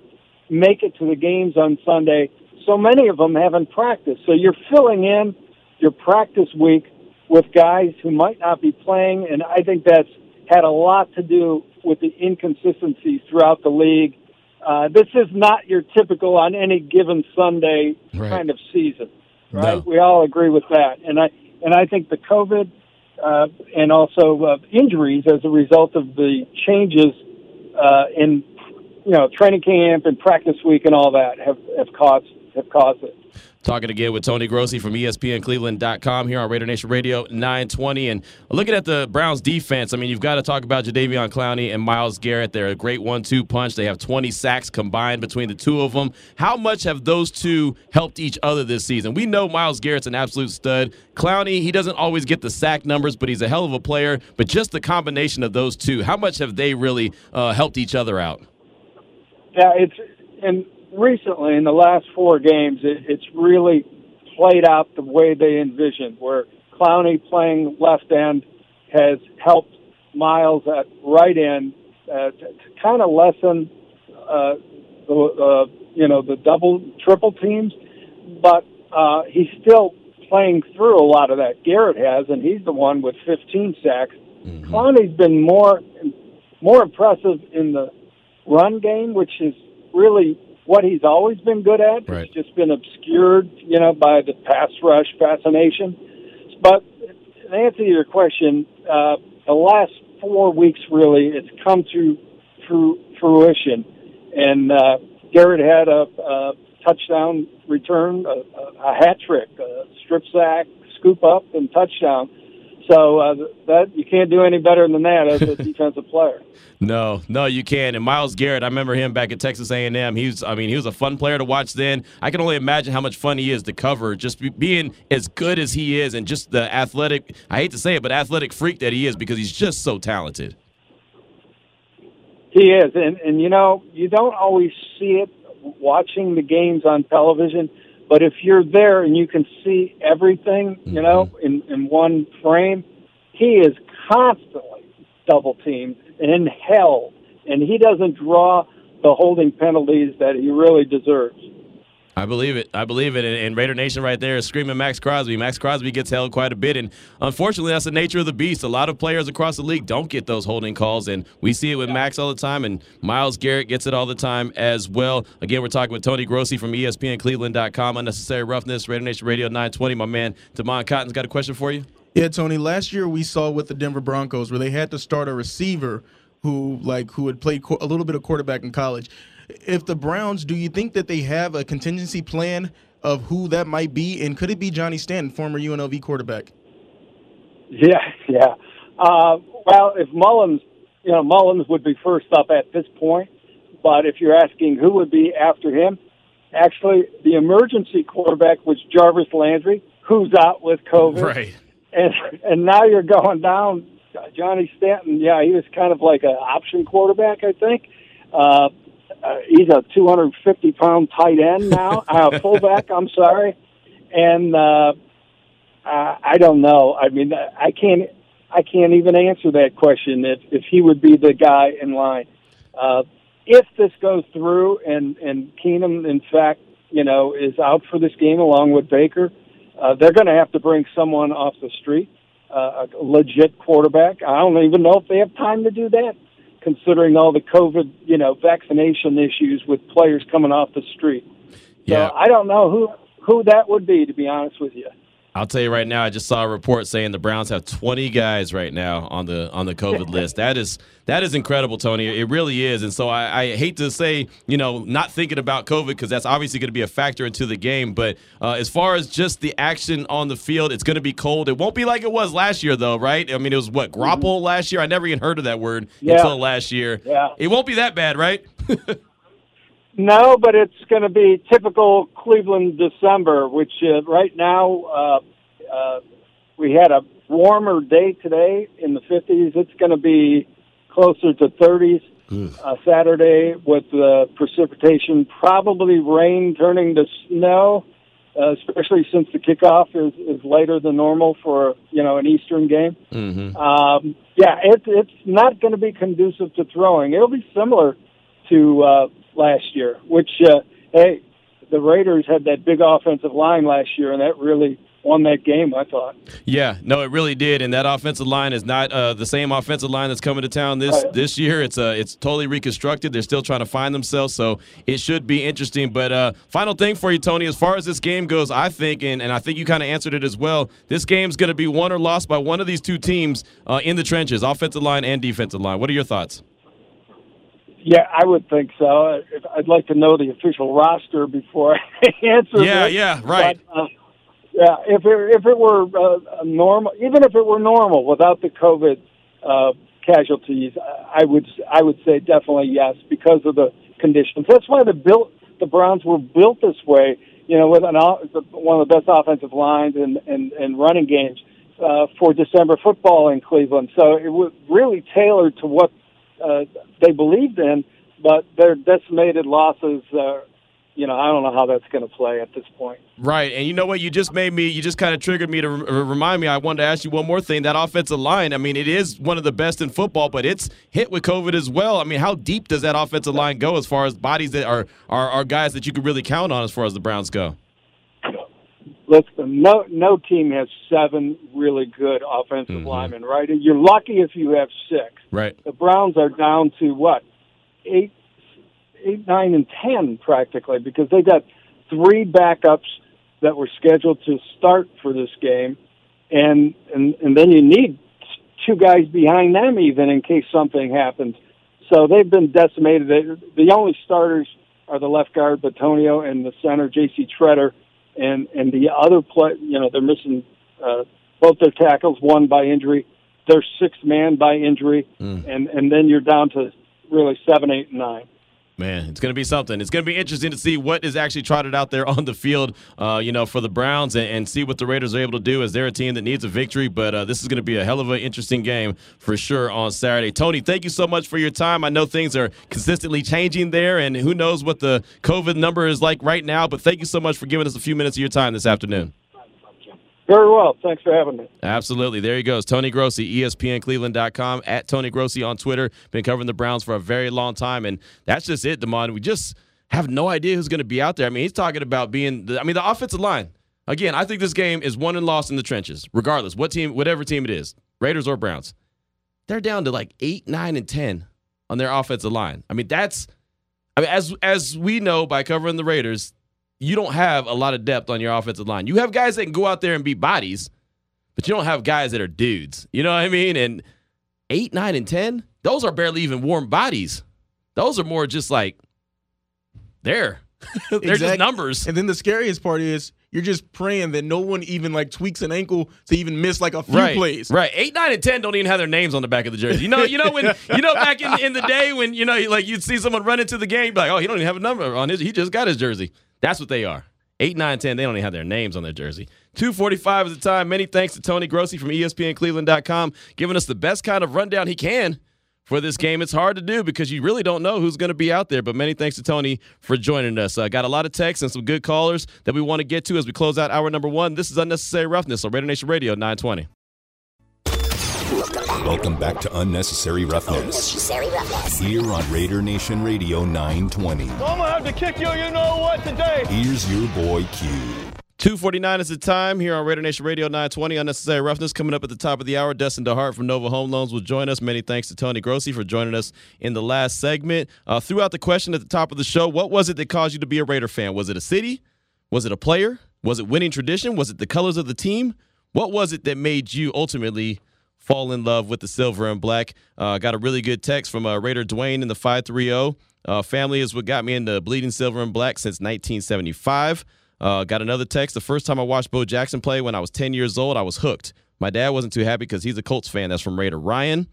make it to the games on Sunday, so many of them haven't practiced. So you're filling in your practice week with guys who might not be playing, and I think that's had a lot to do with the inconsistencies throughout the league. Uh, this is not your typical on any given Sunday right. kind of season, right? No. We all agree with that, and I and I think the COVID uh, and also uh, injuries as a result of the changes uh, in you know training camp and practice week and all that have have caused have caused it. Talking again with Tony Grossi from ESPNCleveland.com here on Raider Nation Radio 920. And looking at the Browns defense, I mean, you've got to talk about Jadeveon Clowney and Myles Garrett. They're a great one two punch. They have 20 sacks combined between the two of them. How much have those two helped each other this season? We know Myles Garrett's an absolute stud. Clowney, he doesn't always get the sack numbers, but he's a hell of a player. But just the combination of those two, how much have they really uh, helped each other out? Yeah, it's and recently in the last four games, it, it's really played out the way they envisioned, where Clowney playing left end has helped Myles at right end uh, to, to kind of lessen uh, the uh, you know the double triple teams, but uh, he's still playing through a lot of that. Garrett has, and he's the one with 15 sacks. Mm-hmm. Clowney's been more more impressive in the run game, which is really what he's always been good at. Right. It's just been obscured, you know, by the pass rush fascination. But to answer your question, uh, the last four weeks really, it's come to fruition, and uh, Garrett had a, a touchdown return, a, a hat trick, a strip sack, scoop up, and touchdown. So uh, that you can't do any better than that as a defensive player. No, no, you can't. And Myles Garrett, I remember him back at Texas A&M. He's, I mean, he was a fun player to watch then. I can only imagine how much fun he is to cover, just being as good as he is, and just the athletic. I hate to say it, but athletic freak that he is because he's just so talented. He is, and and you know, you don't always see it watching the games on television, but if you're there and you can see everything, you mm-hmm. know, in, in one frame, he is constantly double teamed and held, and he doesn't draw the holding penalties that he really deserves. I believe it. I believe it. And, and, Raider Nation right there is screaming Maxx Crosby. Maxx Crosby gets held quite a bit. And unfortunately, that's the nature of the beast. A lot of players across the league don't get those holding calls. And we see it with Max all the time. And Myles Garrett gets it all the time as well. Again, we're talking with Tony Grossi from ESPNCleveland.com. Unnecessary Roughness, Raider Nation Radio 920. My man, Damon Cotton's got a question for you. Yeah, Tony. Last year we saw with the Denver Broncos where they had to start a receiver who like who had played a little bit of quarterback in college if the Browns, do you think that they have a contingency plan of who that might be, and could it be Johnny Stanton, former UNLV quarterback? Yeah, yeah. Uh, well, if Mullens, you know, Mullens would be first up at this point, but if you're asking who would be after him, actually, the emergency quarterback was Jarvis Landry, who's out with COVID, right? And and now you're going down Johnny Stanton. Yeah, he was kind of like an option quarterback, I think. Uh, uh, he's a 250 pound tight end now, uh, fullback. I'm sorry, and uh, I, I don't know. I mean, I can't. I can't even answer that question if if he would be the guy in line. Uh, if this goes through and and Keenum, in fact, you know, is out for this game along with Baker, uh, they're going to have to bring someone off the street, uh, a legit quarterback. I don't even know if they have time to do that considering all the COVID, you know, vaccination issues with players coming off the street. So yeah. I don't know who who that would be, to be honest with you. I'll tell you right now. I just saw a report saying the Browns have 20 guys right now on the on the COVID list. That is that is incredible, Tony. It really is. And so I, I hate to say, you know, not thinking about COVID because that's obviously going to be a factor into the game. But uh, as far as just the action on the field, it's going to be cold. It won't be like it was last year, though, right? I mean, it was what graupel mm-hmm. last year. I never even heard of that word yeah. until last year. Yeah, it won't be that bad, right? no, but it's going to be typical Cleveland December, which uh, right now. Uh, uh, we had a warmer day today in the 50s. It's going to be closer to 30s uh, Saturday with the precipitation, probably rain turning to snow, uh, especially since the kickoff is, is later than normal for you know an Eastern game. Mm-hmm. Um, yeah, it, it's not going to be conducive to throwing. It'll be similar to uh, last year, which uh, hey, the Raiders had that big offensive line last year, and that really won that game. I thought. Yeah, no, it really did. And that offensive line is not uh, the same offensive line that's coming to town this right. this year. It's uh, it's totally reconstructed. They're still trying to find themselves, so it should be interesting. But uh, final thing for you, Tony, as far as this game goes, I think, and, and I think you kind of answered it as well. This game's going to be won or lost by one of these two teams uh, in the trenches, offensive line and defensive line. What are your thoughts? Yeah, I would think so. I'd like to know the official roster before I answer. Yeah, this. yeah, right. But, uh, yeah, if it, if it were uh, normal, even if it were normal without the COVID uh, casualties, I would I would say definitely yes because of the conditions. That's why the built the Browns were built this way. You know, with an one of the best offensive lines and and, and running games uh, for December football in Cleveland. So it was really tailored to what uh, they believed in, but their decimated losses uh, you know, I don't know how that's going to play at this point. Right, and you know what? You just made me. You just kind of triggered me to re- remind me. I wanted to ask you one more thing. That offensive line. I mean, it is one of the best in football, but it's hit with COVID as well. I mean, how deep does that offensive line go as far as bodies that are are, are guys that you could really count on as far as the Browns go? Listen, no no team has seven really good offensive mm-hmm. linemen, right? You're lucky if you have six. Right. The Browns are down to what eight eight, nine, and ten practically because they got three backups that were scheduled to start for this game, and and and then you need two guys behind them even in case something happens. So they've been decimated. They, the only starters are the left guard Bitonio and the center J.C. Tretter, and and the other play. You know they're missing uh, both their tackles, one by injury. Their sixth man by injury, mm. and and then you're down to really seven, eight, and nine. Man, it's going to be something. It's going to be interesting to see what is actually trotted out there on the field, uh, you know, for the Browns and, and, see what the Raiders are able to do as they're a team that needs a victory. But uh, this is going to be a hell of an interesting game for sure on Saturday. Tony, thank you so much for your time. I know things are consistently changing there, and who knows what the COVID number is like right now. But thank you so much for giving us a few minutes of your time this afternoon. Very well. Thanks for having me. Absolutely. There he goes. Tony Grossi, ESPNCleveland.com, at Tony Grossi on Twitter. Been covering the Browns for a very long time. And that's just it, Damon. We just have no idea who's going to be out there. I mean, he's talking about being, the, I mean, the offensive line. Again, I think this game is won and lost in the trenches, regardless, what team, whatever team it is, Raiders or Browns. They're down to like eight, nine, and 10 on their offensive line. I mean, that's, I mean, as as we know by covering the Raiders, you don't have a lot of depth on your offensive line. You have guys that can go out there and be bodies, but you don't have guys that are dudes. You know what I mean? And eight, nine, and 10, those are barely even warm bodies. Those are more just like, there. They're exactly. just numbers. And then the scariest part is you're just praying that no one even like tweaks an ankle to even miss like a few right, plays. Right. Eight, nine, and ten don't even have their names on the back of the jersey. You know, you know when you know back in, in the day when you know like you'd see someone run into the game, like, oh, he don't even have a number on his. He just got his jersey. That's what they are. 8, 9, 10, they don't even have their names on their jersey. 245 is the time. Many thanks to Tony Grossi from ESPNCleveland.com giving us the best kind of rundown he can for this game. It's hard to do because you really don't know who's going to be out there. But many thanks to Tony for joining us. Uh, got a lot of texts and some good callers that we want to get to as we close out hour number one. This is Unnecessary Roughness on Raider Nation Radio 920. Welcome back to Unnecessary Roughness. Unnecessary Roughness. Here on Raider Nation Radio 920. I'm gonna have to kick you, you know what, today. Here's your boy Q. 249 is the time here on Raider Nation Radio 920. Unnecessary Roughness coming up at the top of the hour. Destin DeHart from Nova Home Loans will join us. Many thanks to Tony Grossi for joining us in the last segment. Uh, throughout the question at the top of the show, what was it that caused you to be a Raider fan? Was it a city? Was it a player? Was it winning tradition? Was it the colors of the team? What was it that made you ultimately fall in love with the silver and black. Uh, got a really good text from uh, Raider Dwayne in the 530. Uh, family is what got me into bleeding silver and black since 1975. Uh, got another text. The first time I watched Bo Jackson play when I was 10 years old, I was hooked. My dad wasn't too happy because he's a Colts fan. That's from Raider Ryan.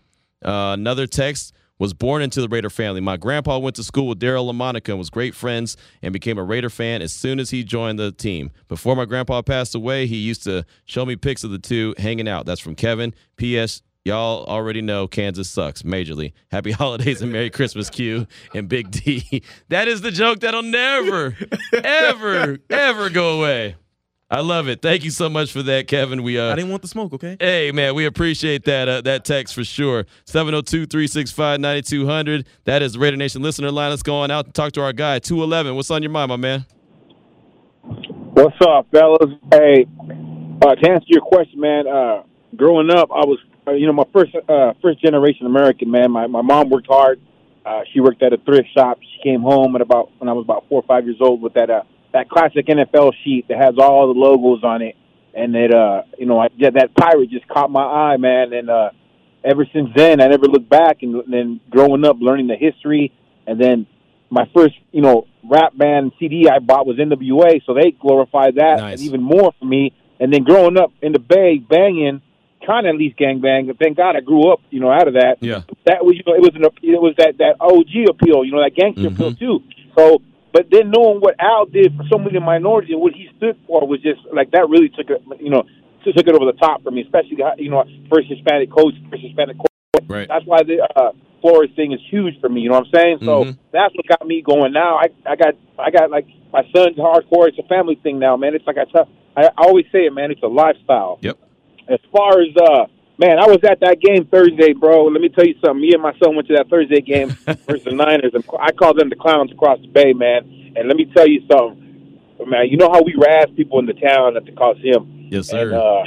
Uh, another text was born into the Raider family. My grandpa went to school with Daryle Lamonica and was great friends and became a Raider fan as soon as he joined the team. Before my grandpa passed away, he used to show me pics of the two hanging out. That's from Kevin. P.S. Y'all already know Kansas sucks majorly. Happy holidays and Merry Christmas, Q and Big D. That is the joke that'll never, ever, ever go away. I love it. Thank you so much for that, Kevin. We uh I didn't want the smoke, okay? Hey man, we appreciate that uh, that text for sure. 702-365-9200. That is the Raider Nation listener line. Let's go on out and talk to our guy. 211. What's on your mind, my man? What's up, fellas? Hey, uh, to answer your question, man, uh, growing up, I was, uh, you know, my first uh, first generation American, man. My my mom worked hard. Uh, she worked at a thrift shop. She came home at about when I was about four or five years old with that uh, that classic NFL sheet that has all the logos on it, and it uh you know I, yeah, that pirate just caught my eye, man, and uh ever since then I never looked back. And then growing up, learning the history, and then my first you know rap band CD I bought was NWA, so they glorified that nice. even more for me. And then growing up in the Bay, banging, trying to at least gang bang. But thank God I grew up, you know, out of that. Yeah, that was you know it was an it was that that OG appeal, you know, that gangster mm-hmm. appeal too. So but then knowing what Al did for so many minorities and what he stood for was just like that really took it, you know, took it over the top for me, especially you know first Hispanic coach, first Hispanic coach. Right. That's why the uh, Flores thing is huge for me. You know what I'm saying? So mm-hmm. that's what got me going. Now I I got I got like my son's hardcore. It's a family thing now, man. It's like I tell I, I always say it, man. It's a lifestyle. Yep. As far as uh Man, I was at that game Thursday, bro. Let me tell you something. Me and my son went to that Thursday game versus the Niners, and I call them the clowns across the bay, man. And let me tell you something, man. You know how we razz people in the town at the Coliseum. Yes, sir. And, uh,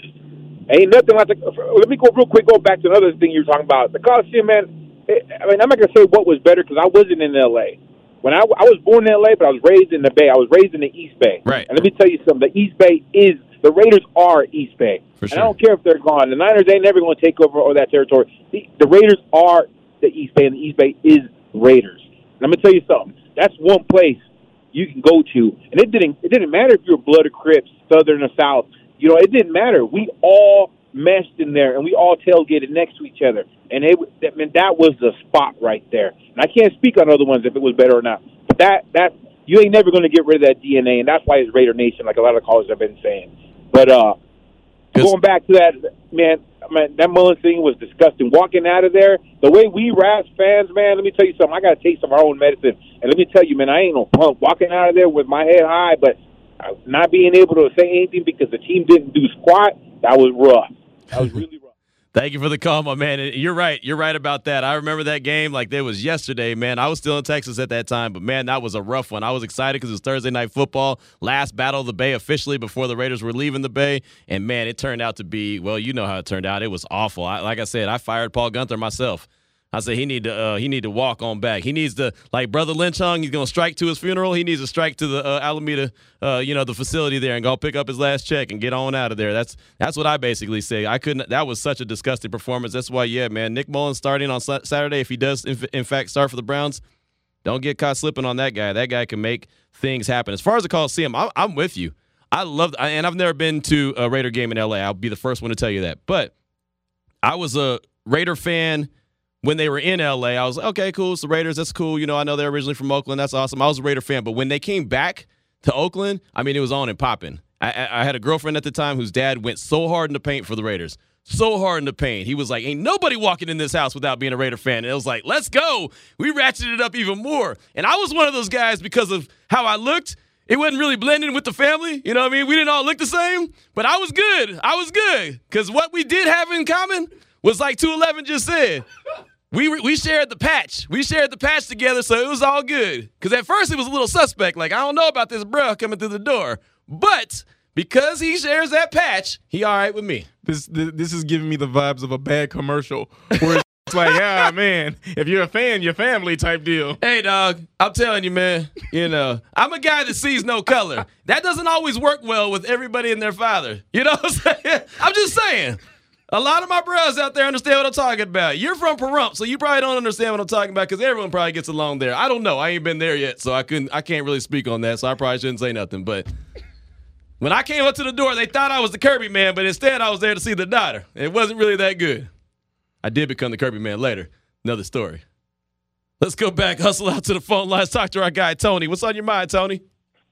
ain't nothing like the. Let me go real quick. Go back to another thing you were talking about. The Coliseum, man. It, I mean, I'm not gonna say what was better because I wasn't in L.A. When I, I was born in L.A., but I was raised in the Bay. I was raised in the East Bay. Right. And let me tell you something. The East Bay is the Raiders are East Bay. Sure. And I don't care if they're gone. The Niners ain't never going to take over all that territory. The, the Raiders are the East Bay, and the East Bay is Raiders. And I'm going to tell you something. That's one place you can go to, and it didn't it didn't matter if you were blood or Crips, Southern or South. You know, it didn't matter. We all meshed in there, and we all tailgated next to each other. And it, that, man, that was the spot right there. And I can't speak on other ones if it was better or not. But that that you ain't never going to get rid of that DNA, and that's why it's Raider Nation, like a lot of callers have been saying. But uh, going back to that, man, man, that Mullen thing was disgusting. Walking out of there, the way we Raps fans, man, let me tell you something. I got to take some of our own medicine, and let me tell you, man, I ain't no punk. Walking out of there with my head high, but not being able to say anything because the team didn't do squat, that was rough. That was really rough. Thank you for the call, my man. You're right. You're right about that. I remember that game like it was yesterday, man. I was still in Texas at that time, but man, that was a rough one. I was excited because it was Thursday night football, last battle of the Bay officially before the Raiders were leaving the Bay, and man, it turned out to be well. You know how it turned out. It was awful. I, like I said, I fired Paul Guenther myself. I said he need to uh, he need to walk on back. He needs to like brother Lynch Hung. He's gonna strike to his funeral. He needs to strike to the uh, Alameda, uh, you know, the facility there and go pick up his last check and get on out of there. That's that's what I basically say. I couldn't. That was such a disgusting performance. That's why, yeah, man. Nick Mullen starting on Saturday if he does in, in fact start for the Browns. Don't get caught slipping on that guy. That guy can make things happen. As far as the Coliseum, I'm, I'm with you. I love, and I've never been to a Raider game in LA. I'll be the first one to tell you that. But I was a Raider fan when they were in LA, I was like, okay, cool. It's the Raiders. That's cool. You know, I know they're originally from Oakland. That's awesome. I was a Raider fan. But when they came back to Oakland, I mean, it was on and popping. I, I, had a girlfriend at the time whose dad went so hard in the paint for the Raiders. So hard in the paint. He was like, ain't nobody walking in this house without being a Raider fan. And it was like, let's go. We ratcheted it up even more. And I was one of those guys because of how I looked. It wasn't really blending with the family. You know what I mean? We didn't all look the same, but I was good. I was good. Because what we did have in common was like 211 just said we we shared the patch. We shared the patch together, so it was all good. Because at first it was a little suspect. Like I don't know about this bro coming through the door, but because he shares that patch, he all right with me. This this, this is giving me the vibes of a bad commercial where it's like, ah man, if you're a fan, your family type deal. Hey dog, I'm telling you, man. You know, I'm a guy that sees no color. That doesn't always work well with everybody and their father. You know what I'm saying? I'm just saying. A lot of my bros out there understand what I'm talking about. You're from Pahrump, so you probably don't understand what I'm talking about because everyone probably gets along there. I don't know. I ain't been there yet, so I couldn't. I can't really speak on that. So I probably shouldn't say nothing. But when I came up to the door, they thought I was the Kirby man, but instead I was there to see the daughter. It wasn't really that good. I did become the Kirby man later. Another story. Let's go back, hustle out to the phone lines, talk to our guy Tony. What's on your mind, Tony?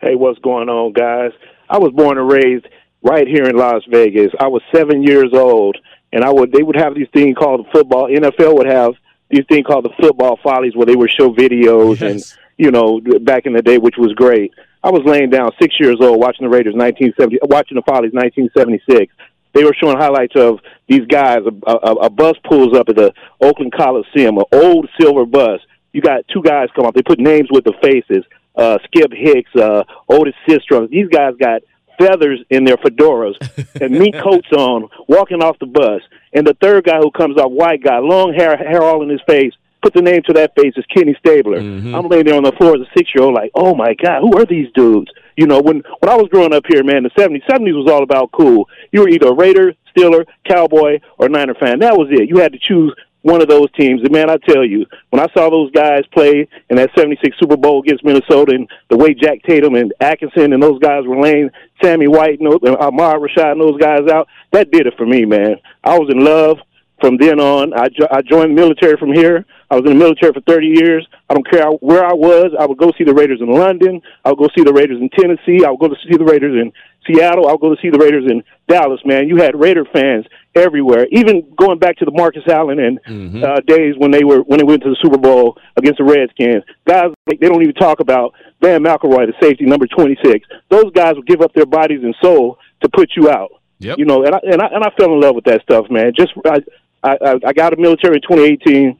Hey, what's going on, guys? I was born and raised right here in Las Vegas. I was seven years old, and I would they would have these things called football. NFL would have these things called the football follies, where they would show videos yes. and you know back in the day, which was great. I was laying down six years old watching the Raiders 1970, watching the Follies 1976. They were showing highlights of these guys. A, a, a bus pulls up at the Oakland Coliseum, an old silver bus. You got two guys come up. They put names with the faces. Uh, Skip Hicks, uh, Otis Sistrunk. These guys got feathers in their fedoras and meat coats on, walking off the bus. And the third guy who comes off, white guy, long hair, hair all in his face, put the name to that face is Kenny Stabler. Mm-hmm. I'm laying there on the floor as a six year old, like, oh my God, who are these dudes? You know, when when I was growing up here, man, the seventies seventies was all about cool. You were either a Raider, Steeler, Cowboy, or Niner fan. That was it. You had to choose one of those teams. And man, I tell you, when I saw those guys play in that 76 Super Bowl against Minnesota and the way Jack Tatum and Atkinson and those guys were laying Sammy White and Ahmad Rashad and those guys out, that did it for me, man. I was in love from then on. I, jo- I joined the military from here. I was in the military for 30 years. I don't care where I was. I would go see the Raiders in London. I would go see the Raiders in Tennessee. I would go to see the Raiders in Seattle. I would go to see the Raiders in Dallas, man. You had Raider fans everywhere. Even going back to the Marcus Allen and mm-hmm. uh, days when they were when they went to the Super Bowl against the Redskins, guys they don't even talk about Vann McElroy, the safety number twenty six. Those guys would give up their bodies and soul to put you out. Yep. You know, and I, and I and I fell in love with that stuff, man. Just I I, I got a military in 2018.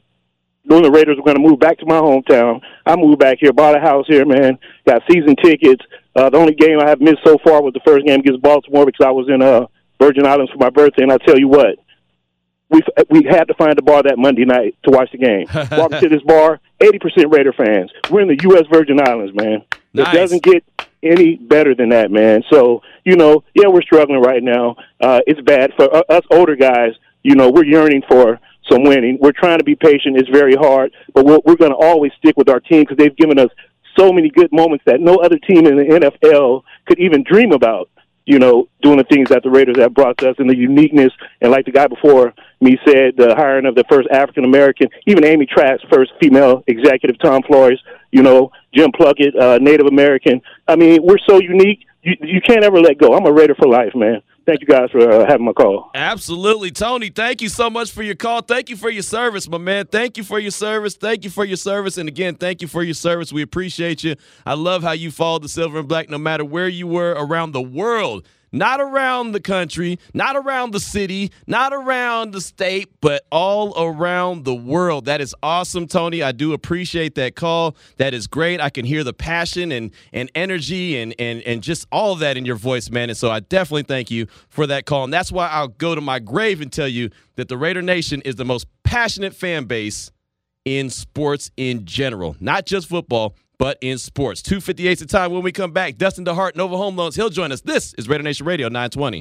Knowing the Raiders were going to move back to my hometown, I moved back here, bought a house here, man. Got season tickets. Uh, the only game I have missed so far was the first game against Baltimore because I was in uh, Virgin Islands for my birthday, and I tell you what, we we had to find a bar that Monday night to watch the game. Walking to this bar, eighty percent Raider fans. We're in the U.S. Virgin Islands, man. Nice. It doesn't get any better than that, man. So you know, yeah, we're struggling right now. Uh, it's bad for uh, us older guys. You know, we're yearning for some winning. We're trying to be patient. It's very hard, but we're, we're going to always stick with our team because they've given us so many good moments that no other team in the NFL could even dream about you know, doing the things that the Raiders have brought to us and the uniqueness. And like the guy before me said, the hiring of the first African American, even Amy Trask's first female executive, Tom Flores, you know, Jim Plunkett, uh, Native American. I mean, we're so unique. You, you can't ever let go. I'm a Raider for life, man thank you guys for uh, having my call. Absolutely, Tony. Thank you so much for your call. Thank you for your service, my man. Thank you for your service. Thank you for your service. And again, thank you for your service. We appreciate you. I love how you followed the silver and black no matter where you were around the world not around the country, not around the city, not around the state, but all around the world. That is awesome, Tony. I do appreciate that call. That is great. I can hear the passion and and energy and and and just all of that in your voice, man. And so I definitely thank you for that call. And that's why I'll go to my grave and tell you that the Raider Nation is the most passionate fan base in sports in general, not just football, but in sports. 258 the time when we come back. Dustin DeHart, Nova Home Loans, he'll join us. This is Raider Nation Radio 920.